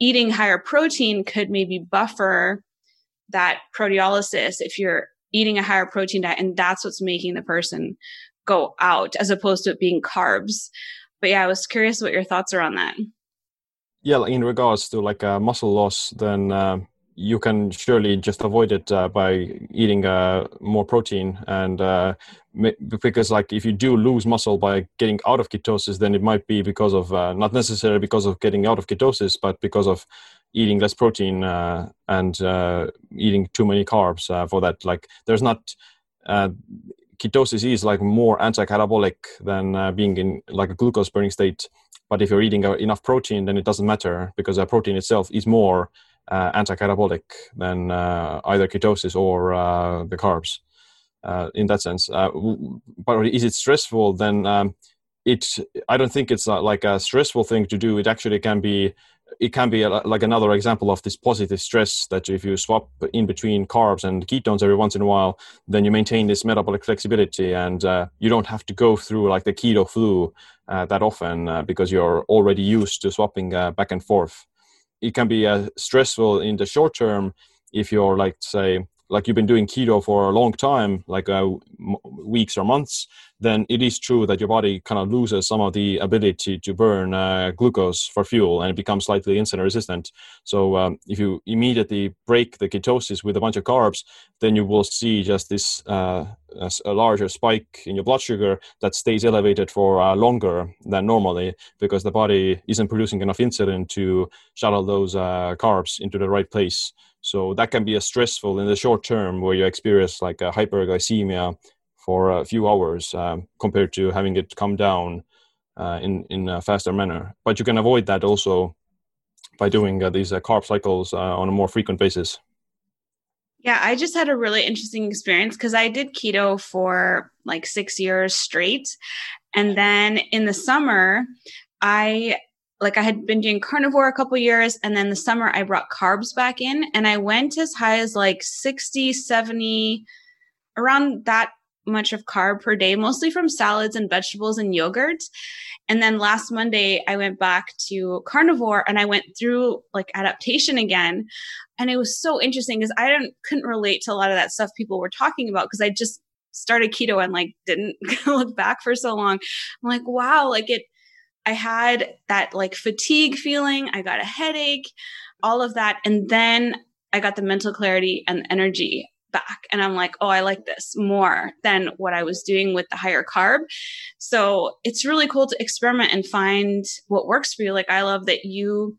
eating higher protein could maybe buffer that proteolysis if you're eating a higher protein diet and that's what's making the person go out as opposed to it being carbs. But yeah i was curious what your thoughts are on that yeah in regards to like uh, muscle loss then uh, you can surely just avoid it uh, by eating uh, more protein. And uh, because like if you do lose muscle by getting out of ketosis then it might be because of uh, not necessarily because of getting out of ketosis but because of eating less protein and eating too many carbs for that. Like there's not ketosis is like more anti-catabolic than being in like a glucose burning state but if you're eating enough protein then it doesn't matter because the protein itself is more uh, anti-catabolic than uh, either ketosis or uh, the carbs uh, in that sense. Uh, but is it stressful? Then um, it. I don't think it's uh, like a stressful thing to do. It actually can be. It can be a, like another example of this positive stress that if you swap in between carbs and ketones every once in a while, then you maintain this metabolic flexibility and uh, you don't have to go through like the keto flu uh, that often uh, because you're already used to swapping back and forth. It can be uh, stressful in the short term if you're like say like you've been doing keto for a long time like uh, weeks or months then it is true that your body kind of loses some of the ability to burn uh, glucose for fuel and it becomes slightly insulin resistant. So um, if you immediately break the ketosis with a bunch of carbs then you will see just this uh, a, a, larger spike in your blood sugar that stays elevated for uh, longer than normally because the body isn't producing enough insulin to shuttle those uh, carbs into the right place so that can be a stressful in the short term where you experience like a hyperglycemia for a few hours um, compared to having it come down uh, in in a faster manner. But you can avoid that also by doing uh, these uh, carb cycles uh, on a more frequent basis. Yeah, I just had a really interesting experience because I did keto for like six years straight. And then in the summer, I like I had been doing carnivore a couple years and then the summer I brought carbs back in and I went as high as like 60, 70 around that much of carb per day, mostly from salads and vegetables and yogurt. And then last Monday, I went back to carnivore and I went through like adaptation again. And it was so interesting because I didn't couldn't relate to a lot of that stuff people were talking about because I just started keto and like didn't look back for so long. I'm like, wow, like it I had that like fatigue feeling, I got a headache, all of that. And then I got the mental clarity and energy back. And I'm like, oh, I like this more than what I was doing with the higher carb. So it's really cool to experiment and find what works for you. Like, I love that you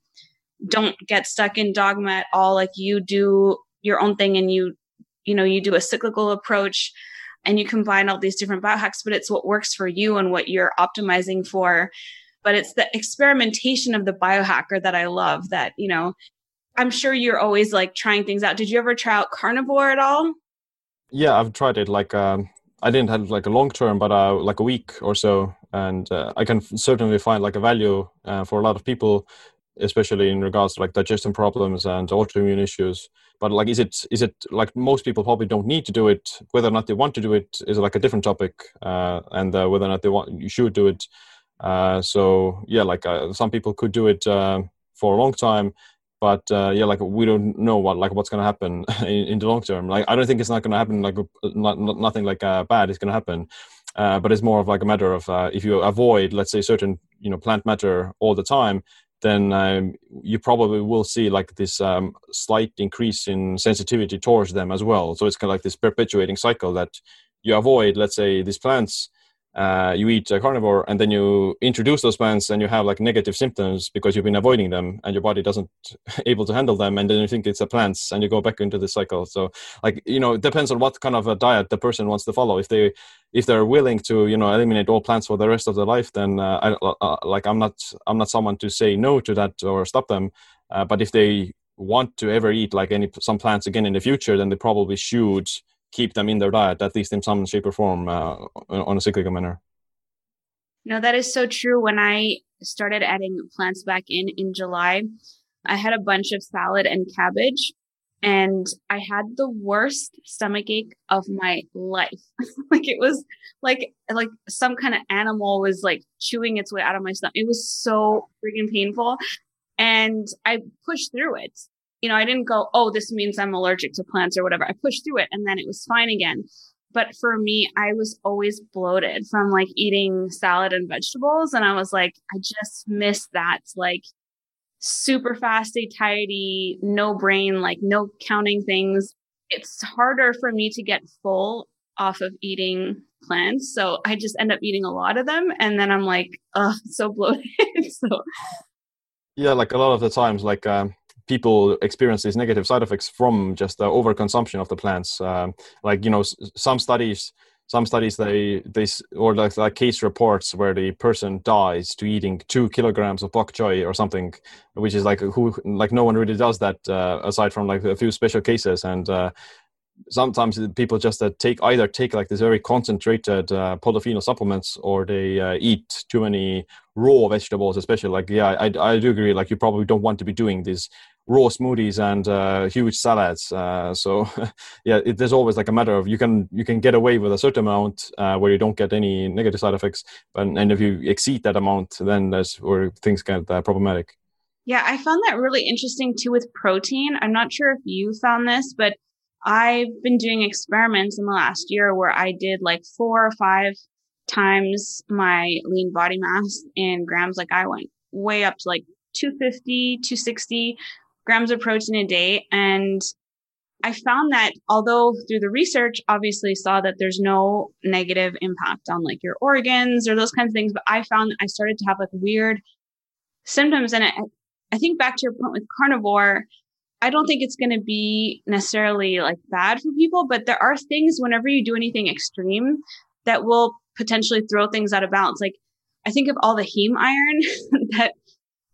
don't get stuck in dogma at all. Like, you do your own thing and you, you know, you do a cyclical approach and you combine all these different biohacks, but it's what works for you and what you're optimizing for. But it's the experimentation of the biohacker that I love that, you know, I'm sure you're always like trying things out. Did you ever try out carnivore at all? Yeah, I've tried it. Like um, I didn't have like a long term, but uh, like a week or so, and uh, I can certainly find like a value uh, for a lot of people, especially in regards to like digestion problems and autoimmune issues. But like, is it is it like most people probably don't need to do it? Whether or not they want to do it is like a different topic, uh, and uh, whether or not they want you should do it. Uh, so yeah, like some people could do it for a long time but uh, yeah, like we don't know what like what's gonna happen in, in the long term. Like I don't think it's not gonna happen. Like not, not nothing like uh, bad is gonna happen. Uh, but it's more of like a matter of uh, if you avoid, let's say, certain you know plant matter all the time, then um, you probably will see like this um, slight increase in sensitivity towards them as well. So it's kind of like this perpetuating cycle that you avoid, let's say, these plants, uh, you eat a carnivore and then you introduce those plants and you have like negative symptoms because you've been avoiding them and your body doesn't able to handle them and then you think it's a plants and you go back into the cycle. So like you know it depends on what kind of a diet the person wants to follow. If they if they're willing to you know eliminate all plants for the rest of their life then uh, I, uh, uh like i'm not i'm not someone to say no to that or stop them. Uh, but if they want to ever eat like any some plants again in the future then they probably should keep them in their diet, at least in some shape or form, uh, on a cyclical manner. No, that is so true. When I started adding plants back in in July, I had a bunch of salad and cabbage, and I had the worst stomach ache of my life. like it was like like some kind of animal was like chewing its way out of my stomach. It was so freaking painful, and I pushed through it you know, I didn't go, oh, this means I'm allergic to plants or whatever. I pushed through it and then it was fine again. But for me, I was always bloated from like eating salad and vegetables. And I was like, I just miss that like super fasty, tidy, no brain, like no counting things. It's harder for me to get full off of eating plants. So I just end up eating a lot of them. And then I'm like, oh, so bloated. so yeah, like a lot of the times, like um, people experience these negative side effects from just the overconsumption of the plants. Um, like you know, some studies, some studies they they or like, like case reports where the person dies to eating two kilograms of bok choy or something, which is like who like no one really does that uh, aside from like a few special cases and. Uh, sometimes people just uh, take either take like this very concentrated uh, polyphenol supplements or they uh, eat too many raw vegetables especially like yeah I, I do agree like you probably don't want to be doing these raw smoothies and uh, huge salads. Uh, so yeah, it, there's always like a matter of you can you can get away with a certain amount uh, where you don't get any negative side effects, but and if you exceed that amount, then that's where things get uh, problematic. Yeah, I found that really interesting too with protein. I'm not sure if you found this, but I've been doing experiments in the last year where I did like four or five times my lean body mass in grams. Like I went way up to like 250, 260 grams of protein a day. And I found that although through the research, obviously saw that there's no negative impact on like your organs or those kinds of things, but I found that I started to have like weird symptoms. And I, I think back to your point with carnivore, I don't think it's going to be necessarily like bad for people, but there are things whenever you do anything extreme that will potentially throw things out of balance. Like I think of all the heme iron that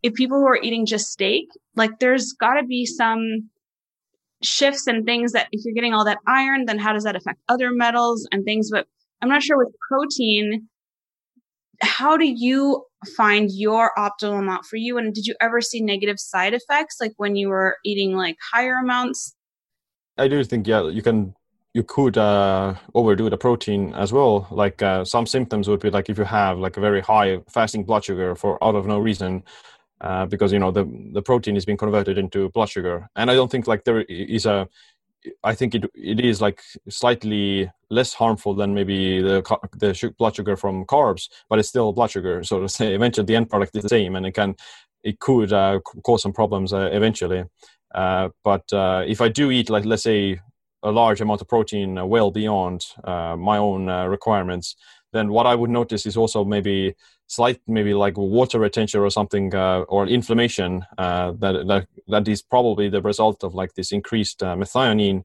if people who are eating just steak, like there's got to be some shifts and things that if you're getting all that iron, then how does that affect other metals and things? But I'm not sure with protein, how do you find your optimal amount for you? And did you ever see negative side effects like when you were eating like higher amounts? I do think, yeah, you can you could uh, overdo the protein as well. Like uh, some symptoms would be like if you have like a very high fasting blood sugar for out of no reason, uh, because you know the the protein is being converted into blood sugar. And i don't think like there is a i think it it is like slightly less harmful than maybe the the blood sugar from carbs but it's still blood sugar. So to say eventually the end product is the same and it can it could uh, cause some problems uh, eventually. Uh, but uh, if i do eat like let's say a large amount of protein uh, well beyond my own requirements then what i would notice is also maybe slight maybe like water retention or something uh, or inflammation uh, that, that that is probably the result of like this increased uh, methionine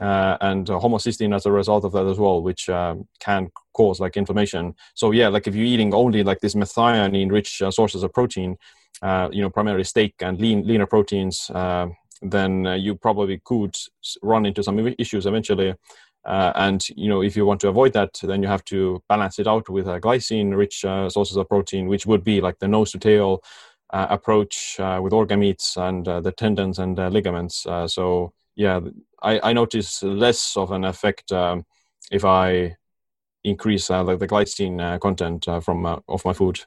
uh, and homocysteine as a result of that as well which um, can cause like inflammation. So yeah like if you're eating only like this methionine rich uh, sources of protein uh, you know primarily steak and lean leaner proteins then you probably could run into some issues eventually uh, and you know, if you want to avoid that, then you have to balance it out with a glycine-rich uh, sources of protein, which would be like the nose-to-tail uh, approach uh, with organ meats and uh, the tendons and uh, ligaments. so yeah, I, I, notice less of an effect um, if I increase like the glycine content from of my food.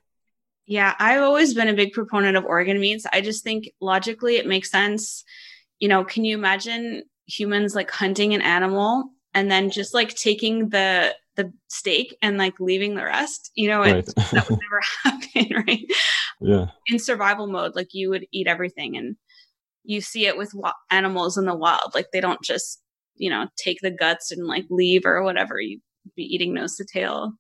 Yeah, I've always been a big proponent of organ meats. I just think logically it makes sense. You know, can you imagine humans like hunting an animal and then just like taking the the steak and like leaving the rest you know right. that would never happen right yeah in survival mode like you would eat everything and you see it with animals in the wild like they don't just you know take the guts and like leave or whatever you be eating nose to tail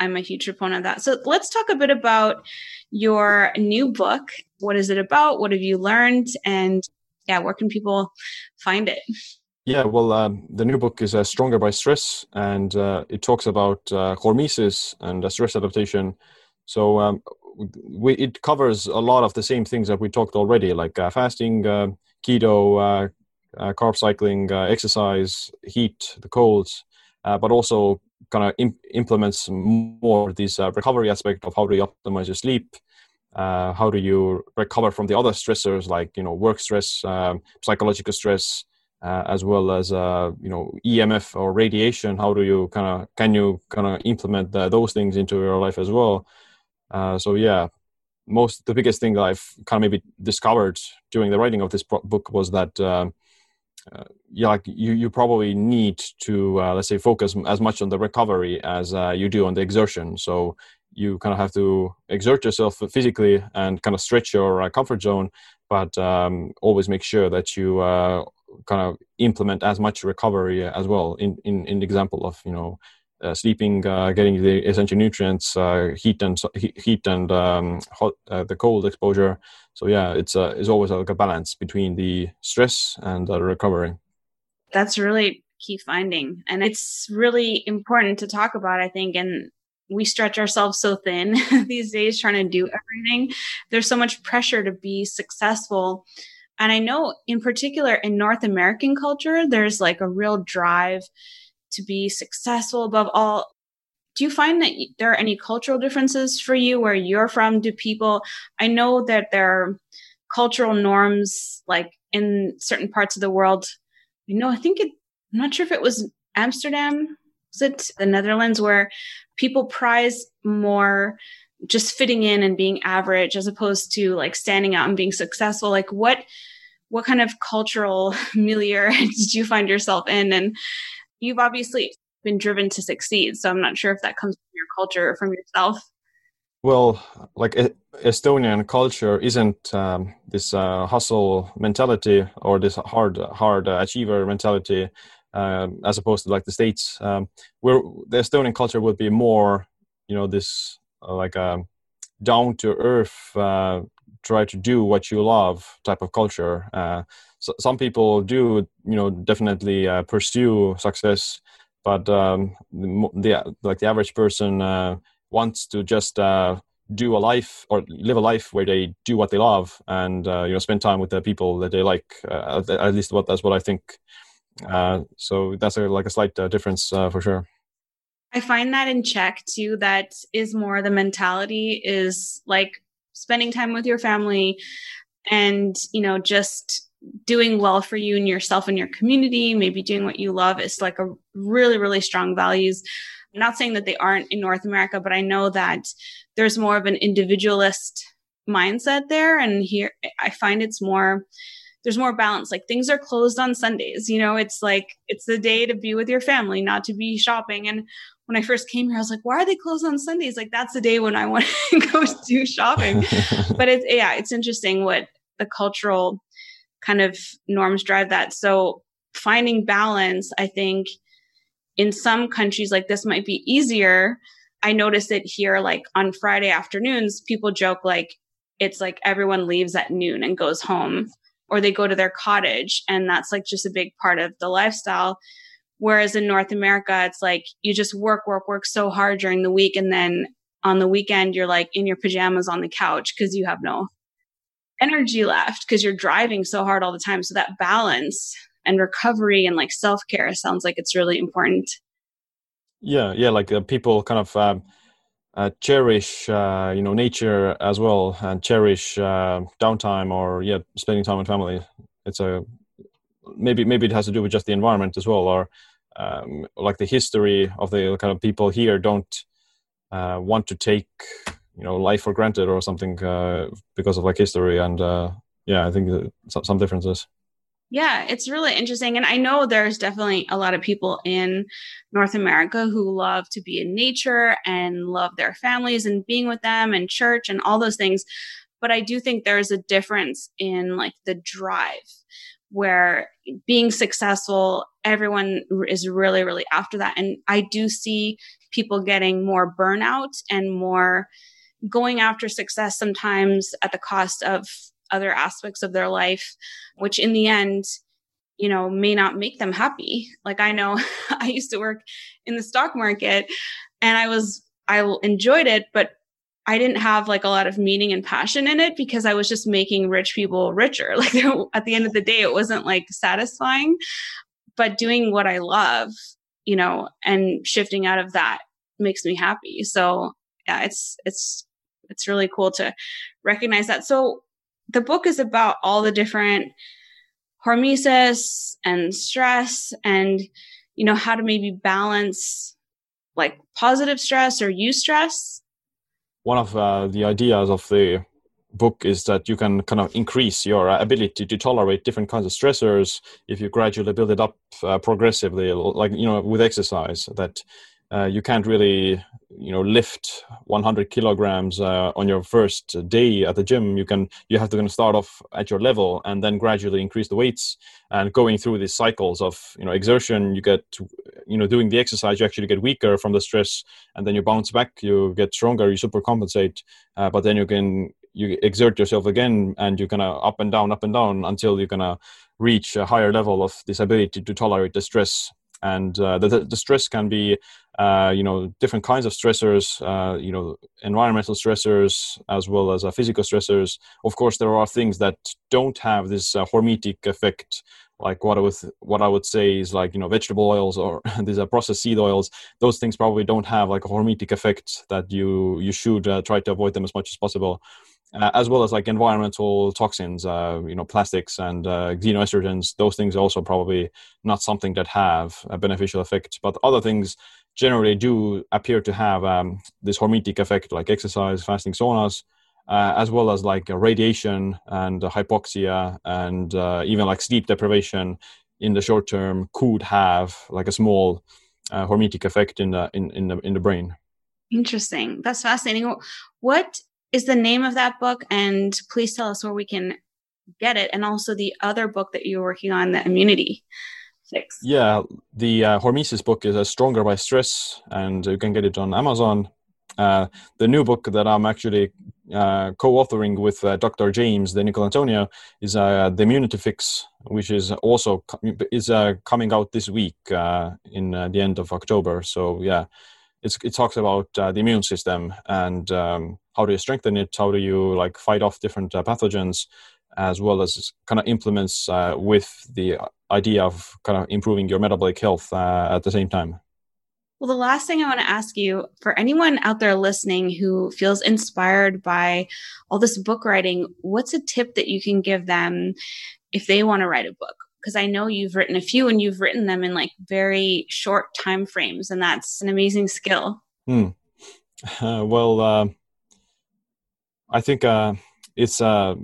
I'm a huge proponent of that. So let's talk a bit about your new book. What is it about? What have you learned? And yeah, where can people find it? Yeah, well, um, the new book is uh, Stronger by Stress, and uh, it talks about uh, hormesis and stress adaptation. So um, we, it covers a lot of the same things that we talked already, like uh, fasting, uh, keto, uh, carb cycling, exercise, heat, the colds, but also kind of imp- implements more this recovery aspect of how do you optimize your sleep, how do you recover from the other stressors like you know work stress, um, psychological stress, uh, as well as uh, you know EMF or radiation. How do you kind of can you kind of implement the, those things into your life as well? Uh, so yeah, most the biggest thing that I've kind of maybe discovered during the writing of this book was that. Um, uh, yeah, like you, you probably need to uh, let's say focus as much on the recovery as uh, you do on the exertion. So you kind of have to exert yourself physically and kind of stretch your comfort zone, but um, always make sure that you kind of implement as much recovery as well in in, in the example of you know uh, sleeping, uh, getting the essential nutrients, uh, heat and heat and um, hot, uh, the cold exposure. So yeah, it's a, it's always like a balance between the stress and the recovery. That's really key finding, and it's really important to talk about. I think, and we stretch ourselves so thin these days trying to do everything. There's so much pressure to be successful and I know in particular in North American culture, there's like a real drive to be successful above all. Do you find that there are any cultural differences for you where you're from? Do people, I know that there are cultural norms like in certain parts of the world. You know, I think it, I'm not sure if it was Amsterdam, was it the Netherlands, where people prize more just fitting in and being average as opposed to like standing out and being successful? Like what what kind of cultural milieu did you find yourself in? And you've obviously been driven to succeed so i'm not sure if that comes from your culture or from yourself. Well like estonian culture isn't um, this uh, hustle mentality or this hard hard uh, achiever mentality um, as opposed to like the states. Um, where the estonian culture would be more you know this like a um, down to earth uh, try to do what you love type of culture. Uh, so some people do you know definitely uh, pursue success but um, the, like the average person uh, wants to just uh, do a life or live a life where they do what they love and you know spend time with the people that they like at least what that's what i think. So that's a, like a slight difference for sure I find that in Czech too, that is more the mentality is like spending time with your family and, you know, just doing well for you and yourself and your community, maybe doing what you love is like a really, really strong values. I'm not saying that they aren't in North America, but I know that there's more of an individualist mindset there. And here I find it's more, there's more balance. Like things are closed on Sundays. You know, it's like it's the day to be with your family, not to be shopping. And when I first came here, I was like, why are they closed on Sundays? Like that's the day when I want to go do shopping. but it's yeah, it's interesting what the cultural kind of norms drive that. So finding balance, I think in some countries like this might be easier. I notice it here like on Friday afternoons, people joke like it's like everyone leaves at noon and goes home or they go to their cottage and that's like just a big part of the lifestyle whereas in north america it's like you just work work work so hard during the week and then on the weekend you're like in your pajamas on the couch because you have no energy left because you're driving so hard all the time. So that balance and recovery and like self-care sounds like it's really important. Yeah yeah like uh, people kind of um, uh, cherish uh, you know nature as well and cherish uh, downtime or yeah spending time with family. It's a maybe maybe it has to do with just the environment as well or um, like the history of the kind of people here don't uh, want to take you know life for granted or something uh, because of like history and uh, yeah i think some differences yeah, it's really interesting. And I know there's definitely a lot of people in North America who love to be in nature and love their families and being with them and church and all those things. But I do think there's a difference in like the drive where being successful, everyone is really, really after that. And I do see people getting more burnout and more going after success sometimes at the cost of other aspects of their life, which in the end, you know, may not make them happy. Like I know I used to work in the stock market and I was, I enjoyed it, but I didn't have like a lot of meaning and passion in it because I was just making rich people richer. Like at the end of the day, it wasn't like satisfying, but doing what I love, you know, and shifting out of that makes me happy. So yeah, it's, it's, it's really cool to recognize that. So the book is about all the different hormesis and stress and, you know, how to maybe balance like positive stress or eustress one of uh, the ideas of the book is that you can kind of increase your ability to tolerate different kinds of stressors if you gradually build it up uh, progressively like you know with exercise that uh, you can't really you know lift 100 kilograms uh, on your first day at the gym. You can you have to kind of start off at your level and then gradually increase the weights. And going through these cycles of you know exertion you get you know doing the exercise you actually get weaker from the stress and then you bounce back you get stronger you super compensate uh, but then you can you exert yourself again and you're gonna up and down up and down until you're gonna reach a higher level of this ability to tolerate the stress and uh, the, the stress can be uh, you know different kinds of stressors uh, you know environmental stressors as well as uh, physical stressors of course there are things that don't have this uh, hormetic effect like what I would what I would say is like you know vegetable oils or these are processed seed oils. Those things probably don't have like a hormetic effect that you you should uh, try to avoid them as much as possible uh, as well as like environmental toxins, uh, you know, plastics and uh, xenoestrogens. Those things also probably not something that have a beneficial effect. But other things generally do appear to have um, this hormetic effect, like exercise, fasting, saunas, uh, as well as like radiation and hypoxia and uh, even like sleep deprivation in the short term could have like a small uh, hormetic effect in the in, in the in the brain. Interesting. That's fascinating. What is the name of that book? And please tell us where we can get it. And also the other book that you're working on, the immunity fix. Yeah, the uh, Hormesis book is uh, Stronger by Stress, and you can get it on Amazon. Uh, the new book that I'm actually uh, co-authoring with uh, Dr. James DiNicolantonio is uh, the Immunity Fix, which is also is coming out this week in the end of October. So yeah, it talks about uh, the immune system and um, how do you strengthen it? How do you like fight off different uh, pathogens as well as kind of implements uh, with the idea of kind of improving your metabolic health uh, at the same time? Well the last thing i want to ask you for anyone out there listening who feels inspired by all this book writing what's a tip that you can give them if they want to write a book because I know you've written a few and you've written them in like very short time frames, and that's an amazing skill. Hmm. Uh, well, uh, I think uh, it's uh,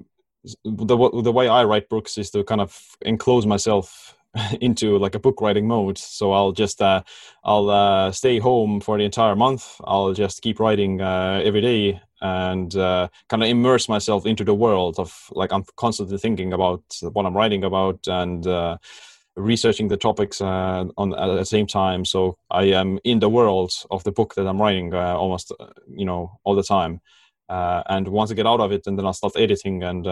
the the way I write books is to kind of enclose myself into like a book writing mode. So I'll just uh, I'll uh, stay home for the entire month. I'll just keep writing every day and uh, kind of immerse myself into the world of like I'm constantly thinking about what I'm writing about and uh, researching the topics uh, on at the same time. So I am in the world of the book that I'm writing uh, almost uh, you know all the time. Uh, and once I get out of it, and then I'll start editing and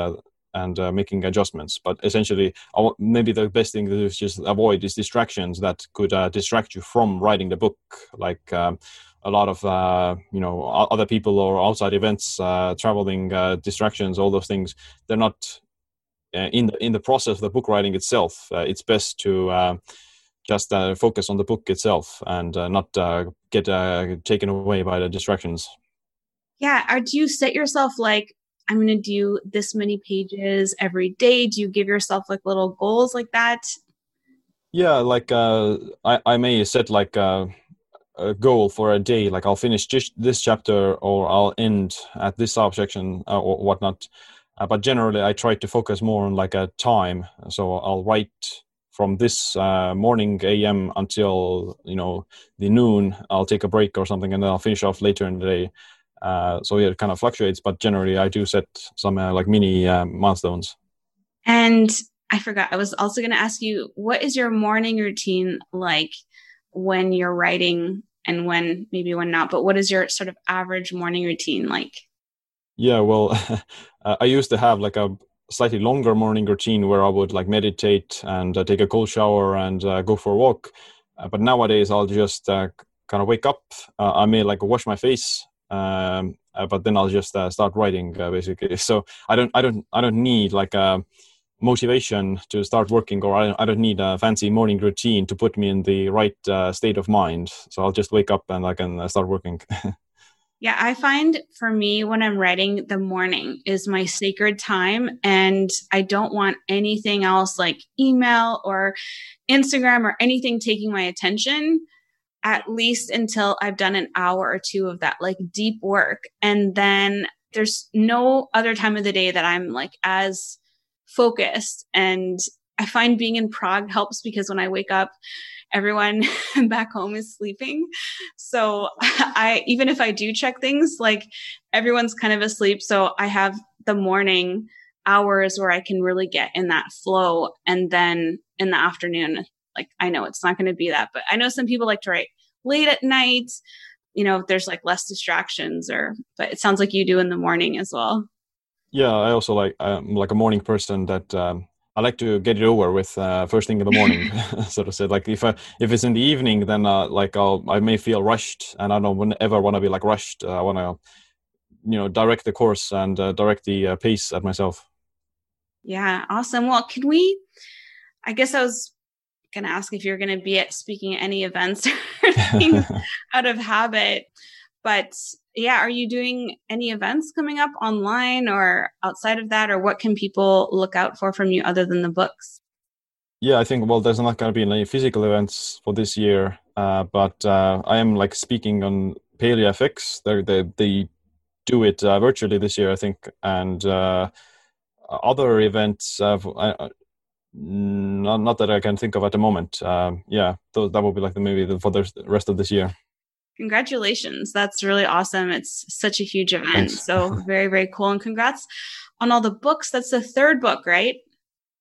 and uh, making adjustments. But essentially, maybe the best thing to do is just avoid these distractions that could uh, distract you from writing the book, like um, a lot of uh, you know other people or outside events, uh, traveling uh, distractions, all those things. They're not uh, in the in the process of the book writing itself. it's best to just focus on the book itself and not get taken away by the distractions. Yeah, or do you set yourself like I'm going to do this many pages every day? Do you give yourself like little goals like that? Yeah, like uh, I, I may set like uh, a goal for a day, like I'll finish just this chapter or I'll end at this subsection uh, or whatnot. Uh, but generally, I try to focus more on like a time. So I'll write from this uh, morning AM until you know the noon. I'll take a break or something, and then I'll finish off later in the day. Uh, so yeah, it kind of fluctuates, but generally I do set some uh, like mini uh, milestones. And I forgot, I was also going to ask you, what is your morning routine like when you're writing and when maybe when not. But what is your sort of average morning routine like? Yeah, well, I used to have like a slightly longer morning routine where I would like meditate and uh, take a cold shower and uh, go for a walk. Uh, but nowadays, I'll just uh, kind of wake up. Uh, I may like wash my face, um, uh, but then I'll just start writing basically. So I don't, I don't, I don't need like a motivation to start working, or I don't, I don't need a fancy morning routine to put me in the right uh, state of mind. So I'll just wake up and I can uh, start working. Yeah, I find for me when I'm writing, the morning is my sacred time. And I don't want anything else like email or Instagram or anything taking my attention, at least until I've done an hour or two of that like deep work. And then there's no other time of the day that I'm like as focused. And I find being in Prague helps because when I wake up, everyone back home is sleeping. So I, even if I do check things, like everyone's kind of asleep. So I have the morning hours where I can really get in that flow. And then in the afternoon, like I know it's not going to be that, but I know some people like to write late at night, you know, there's like less distractions or, but it sounds like you do in the morning as well. Yeah, I also like I'm like a morning person that um, I like to get it over with uh, first thing in the morning, so to say. Like if I, if it's in the evening, then uh, like I'll I may feel rushed, and I don't ever want to be like rushed. Uh, I want to, you know, direct the course and uh, direct the uh, pace at myself. Yeah, awesome. Well, can we? I guess I was going to ask if you're going to be at speaking at any events out of habit, but yeah, are you doing any events coming up online or outside of that, or what can people look out for from you other than the books? Yeah, I think well, there's not going to be any physical events for this year, uh, but uh, I am like speaking on PaleoFX. They they they do it uh, virtually this year, I think, and uh, other events. Uh, not, not that I can think of at the moment. Um, yeah, th- that will be like the maybe for the rest of this year. Congratulations. That's really awesome. It's such a huge event. Thanks. So very, very cool. And congrats on all the books. That's the third book, right?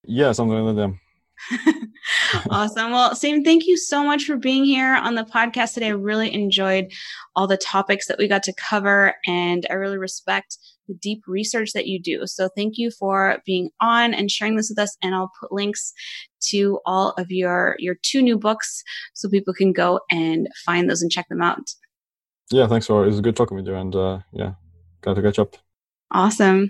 Yeah, something like that. awesome. Well, Sam, thank you so much for being here on the podcast today. I really enjoyed all the topics that we got to cover, and I really respect the deep research that you do. So thank you for being on and sharing this with us. And I'll put links to all of your your two new books so people can go and find those and check them out. Yeah, thanks for it was a good talking with you and uh yeah, glad to catch up. Awesome.